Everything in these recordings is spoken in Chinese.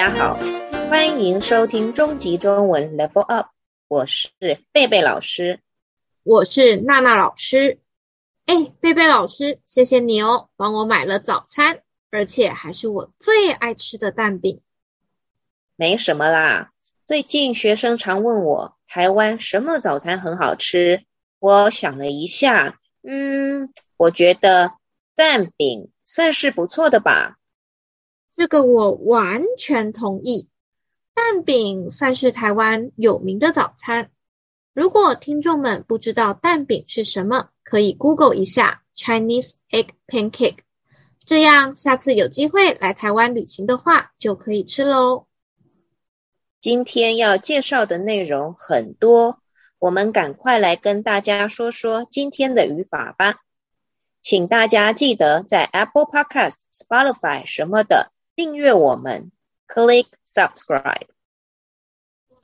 家好，欢迎收听终极中文 Level Up，我是贝贝老师，我是娜娜老师。哎，贝贝老师，谢谢你哦，帮我买了早餐，而且还是我最爱吃的蛋饼。没什么啦，最近学生常问我台湾什么早餐很好吃，我想了一下，嗯，我觉得蛋饼算是不错的吧。这个我完全同意，蛋饼算是台湾有名的早餐。如果听众们不知道蛋饼是什么，可以 Google 一下 Chinese egg pancake，这样下次有机会来台湾旅行的话，就可以吃喽。今天要介绍的内容很多，我们赶快来跟大家说说今天的语法吧。请大家记得在 Apple Podcast、Spotify 什么的。订阅我们，click subscribe。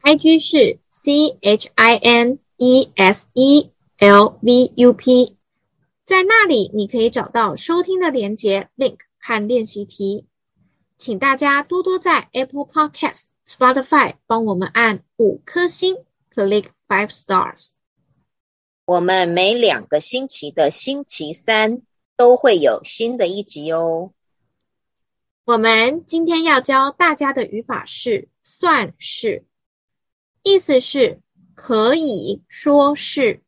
IG 是 C H I N E S E L V U P，在那里你可以找到收听的连结 link 和练习题。请大家多多在 Apple Podcast、Spotify 帮我们按五颗星，click five stars。我们每两个星期的星期三都会有新的一集哦。我们今天要教大家的语法是“算是”，意思是可以说是。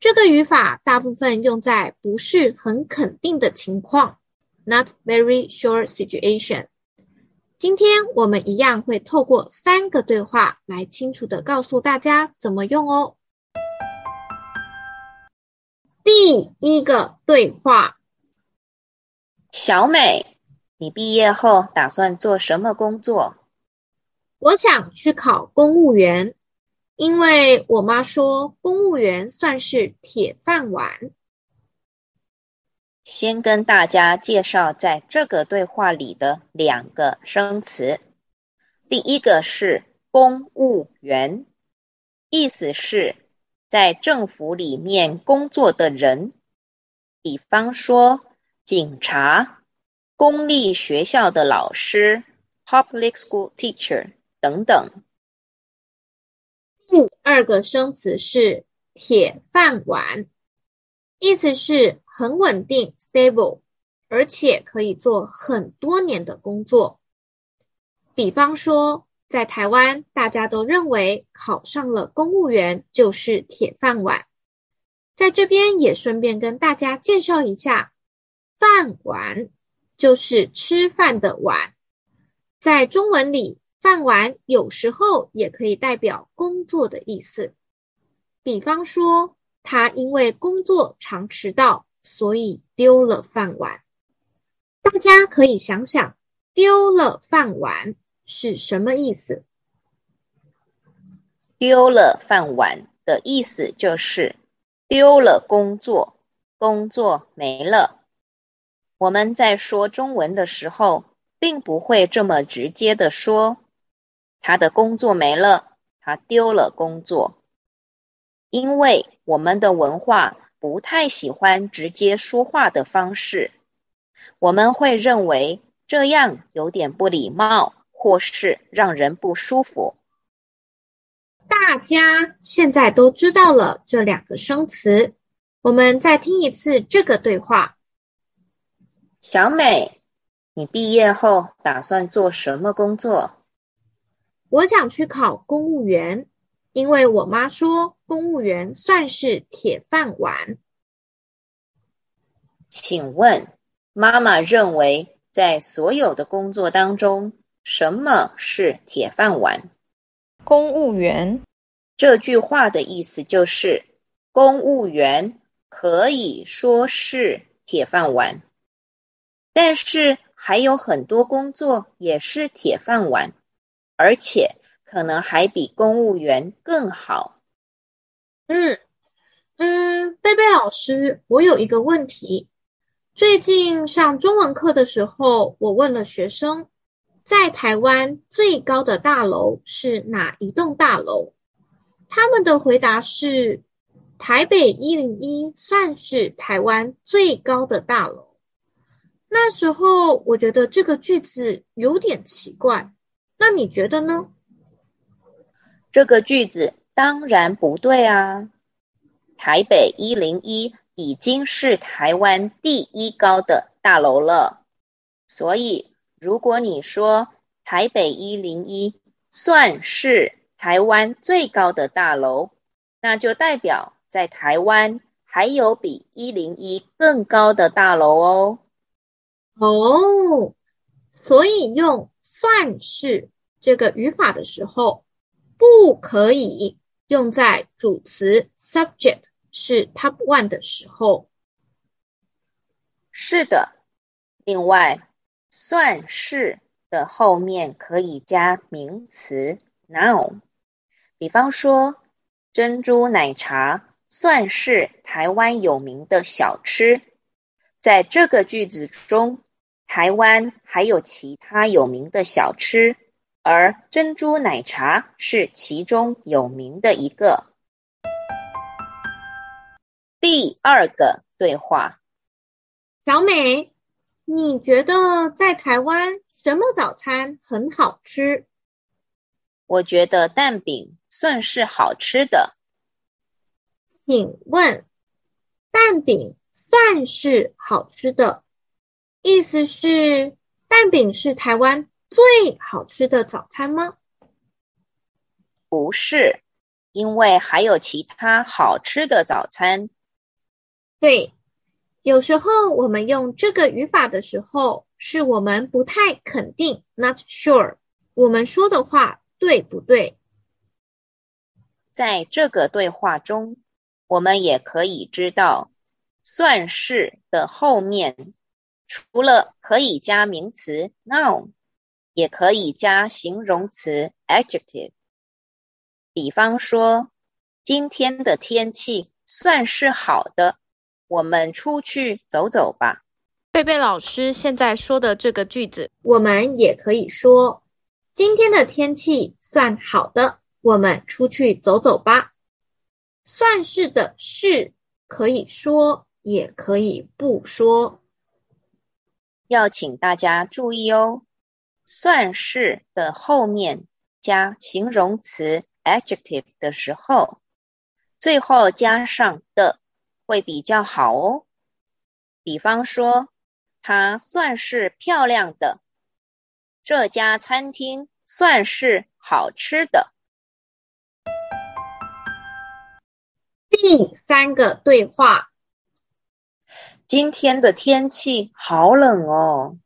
这个语法大部分用在不是很肯定的情况，not very sure situation。今天我们一样会透过三个对话来清楚的告诉大家怎么用哦。第一个对话：小美。你毕业后打算做什么工作？我想去考公务员，因为我妈说公务员算是铁饭碗。先跟大家介绍在这个对话里的两个生词。第一个是公务员，意思是在政府里面工作的人，比方说警察。公立学校的老师 （public school teacher） 等等。第二个生词是铁饭碗，意思是很稳定 （stable），而且可以做很多年的工作。比方说，在台湾，大家都认为考上了公务员就是铁饭碗。在这边也顺便跟大家介绍一下饭碗。就是吃饭的碗，在中文里，饭碗有时候也可以代表工作的意思。比方说，他因为工作常迟到，所以丢了饭碗。大家可以想想，丢了饭碗是什么意思？丢了饭碗的意思就是丢了工作，工作没了。我们在说中文的时候，并不会这么直接的说，他的工作没了，他丢了工作，因为我们的文化不太喜欢直接说话的方式，我们会认为这样有点不礼貌，或是让人不舒服。大家现在都知道了这两个生词，我们再听一次这个对话。小美，你毕业后打算做什么工作？我想去考公务员，因为我妈说公务员算是铁饭碗。请问，妈妈认为在所有的工作当中，什么是铁饭碗？公务员。这句话的意思就是，公务员可以说是铁饭碗。但是还有很多工作也是铁饭碗，而且可能还比公务员更好。嗯嗯，贝贝老师，我有一个问题。最近上中文课的时候，我问了学生，在台湾最高的大楼是哪一栋大楼？他们的回答是，台北一零一算是台湾最高的大楼。那时候我觉得这个句子有点奇怪，那你觉得呢？这个句子当然不对啊！台北一零一已经是台湾第一高的大楼了，所以如果你说台北一零一算是台湾最高的大楼，那就代表在台湾还有比一零一更高的大楼哦。哦，所以用算是这个语法的时候，不可以用在主词 subject 是 top one 的时候。是的，另外算是的后面可以加名词 noun，比方说。珍珠奶茶算是台湾有名的小吃。在这个句子中，台湾还有其他有名的小吃，而珍珠奶茶是其中有名的一个。第二个对话：小美，你觉得在台湾什么早餐很好吃？我觉得蛋饼算是好吃的。请问，蛋饼算是好吃的，意思是蛋饼是台湾最好吃的早餐吗？不是，因为还有其他好吃的早餐。对，有时候我们用这个语法的时候，是我们不太肯定，not sure，我们说的话。对不对？在这个对话中，我们也可以知道，算是的后面除了可以加名词 noun，也可以加形容词 adjective。比方说，今天的天气算是好的，我们出去走走吧。贝贝老师现在说的这个句子，我们也可以说。今天的天气算好的，我们出去走走吧。算是的是可以说，也可以不说。要请大家注意哦，算式的后面加形容词 adjective 的时候，最后加上的会比较好哦。比方说，她算是漂亮的。这家餐厅算是好吃的。第三个对话：今天的天气好冷哦。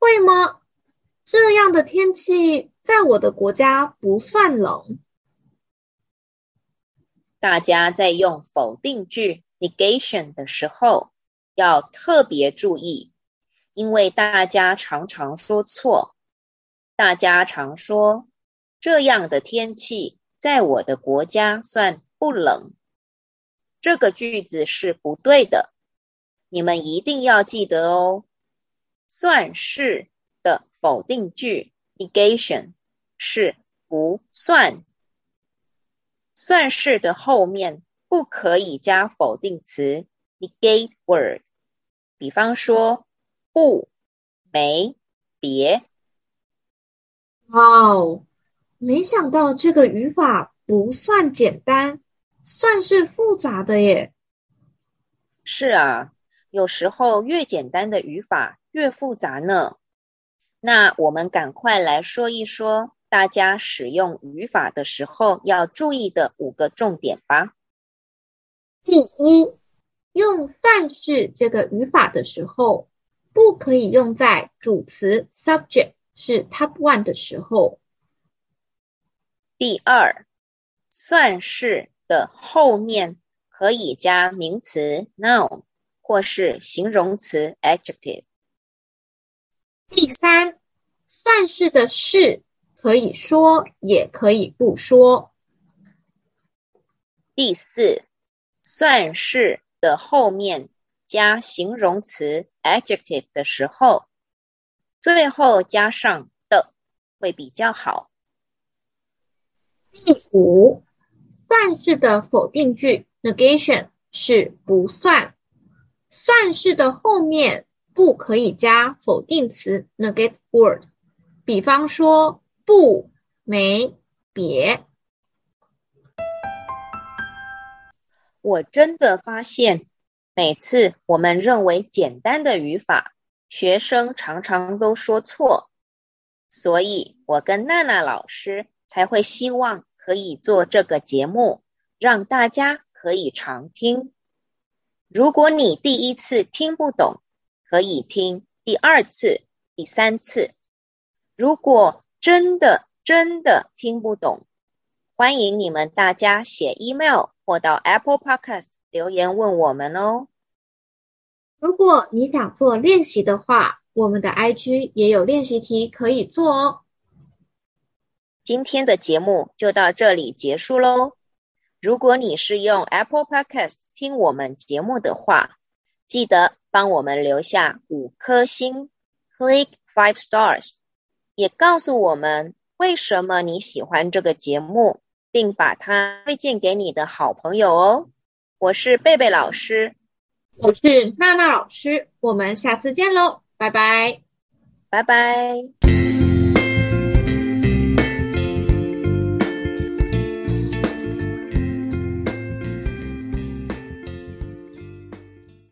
会吗？这样的天气在我的国家不算冷。大家在用否定句 negation 的时候，要特别注意。因为大家常常说错，大家常说这样的天气在我的国家算不冷，这个句子是不对的，你们一定要记得哦。算是的否定句 negation 是不算，算是的后面不可以加否定词 negate word，比方说。不，没，别。哇哦，没想到这个语法不算简单，算是复杂的耶。是啊，有时候越简单的语法越复杂呢。那我们赶快来说一说，大家使用语法的时候要注意的五个重点吧。第一，用算是这个语法的时候。不可以用在主词 subject 是 top one 的时候。第二，算是的后面可以加名词 noun 或是形容词 adjective。第三，算是的是可以说也可以不说。第四，算是的后面。加形容词 adjective 的时候，最后加上的会比较好。第五，算是的否定句 negation 是不算，算式的后面不可以加否定词 negate word。比方说，不、没、别。我真的发现，每次我们认为简单的语法，学生常常都说错。所以，我跟娜娜老师才会希望可以做这个节目，让大家可以常听。如果你第一次听不懂，可以听第二次、第三次。如果真的真的听不懂，欢迎你们大家写 email 或到 Apple Podcast 留言问我们哦。如果你想做练习的话，我们的 IG 也有练习题可以做哦。今天的节目就到这里结束喽。如果你是用 Apple Podcast 听我们节目的话，记得帮我们留下五颗星，Click five stars，也告诉我们为什么你喜欢这个节目，并把它推荐给你的好朋友哦。我是贝贝老师，我是娜娜老师，我们下次见喽。拜拜，拜拜。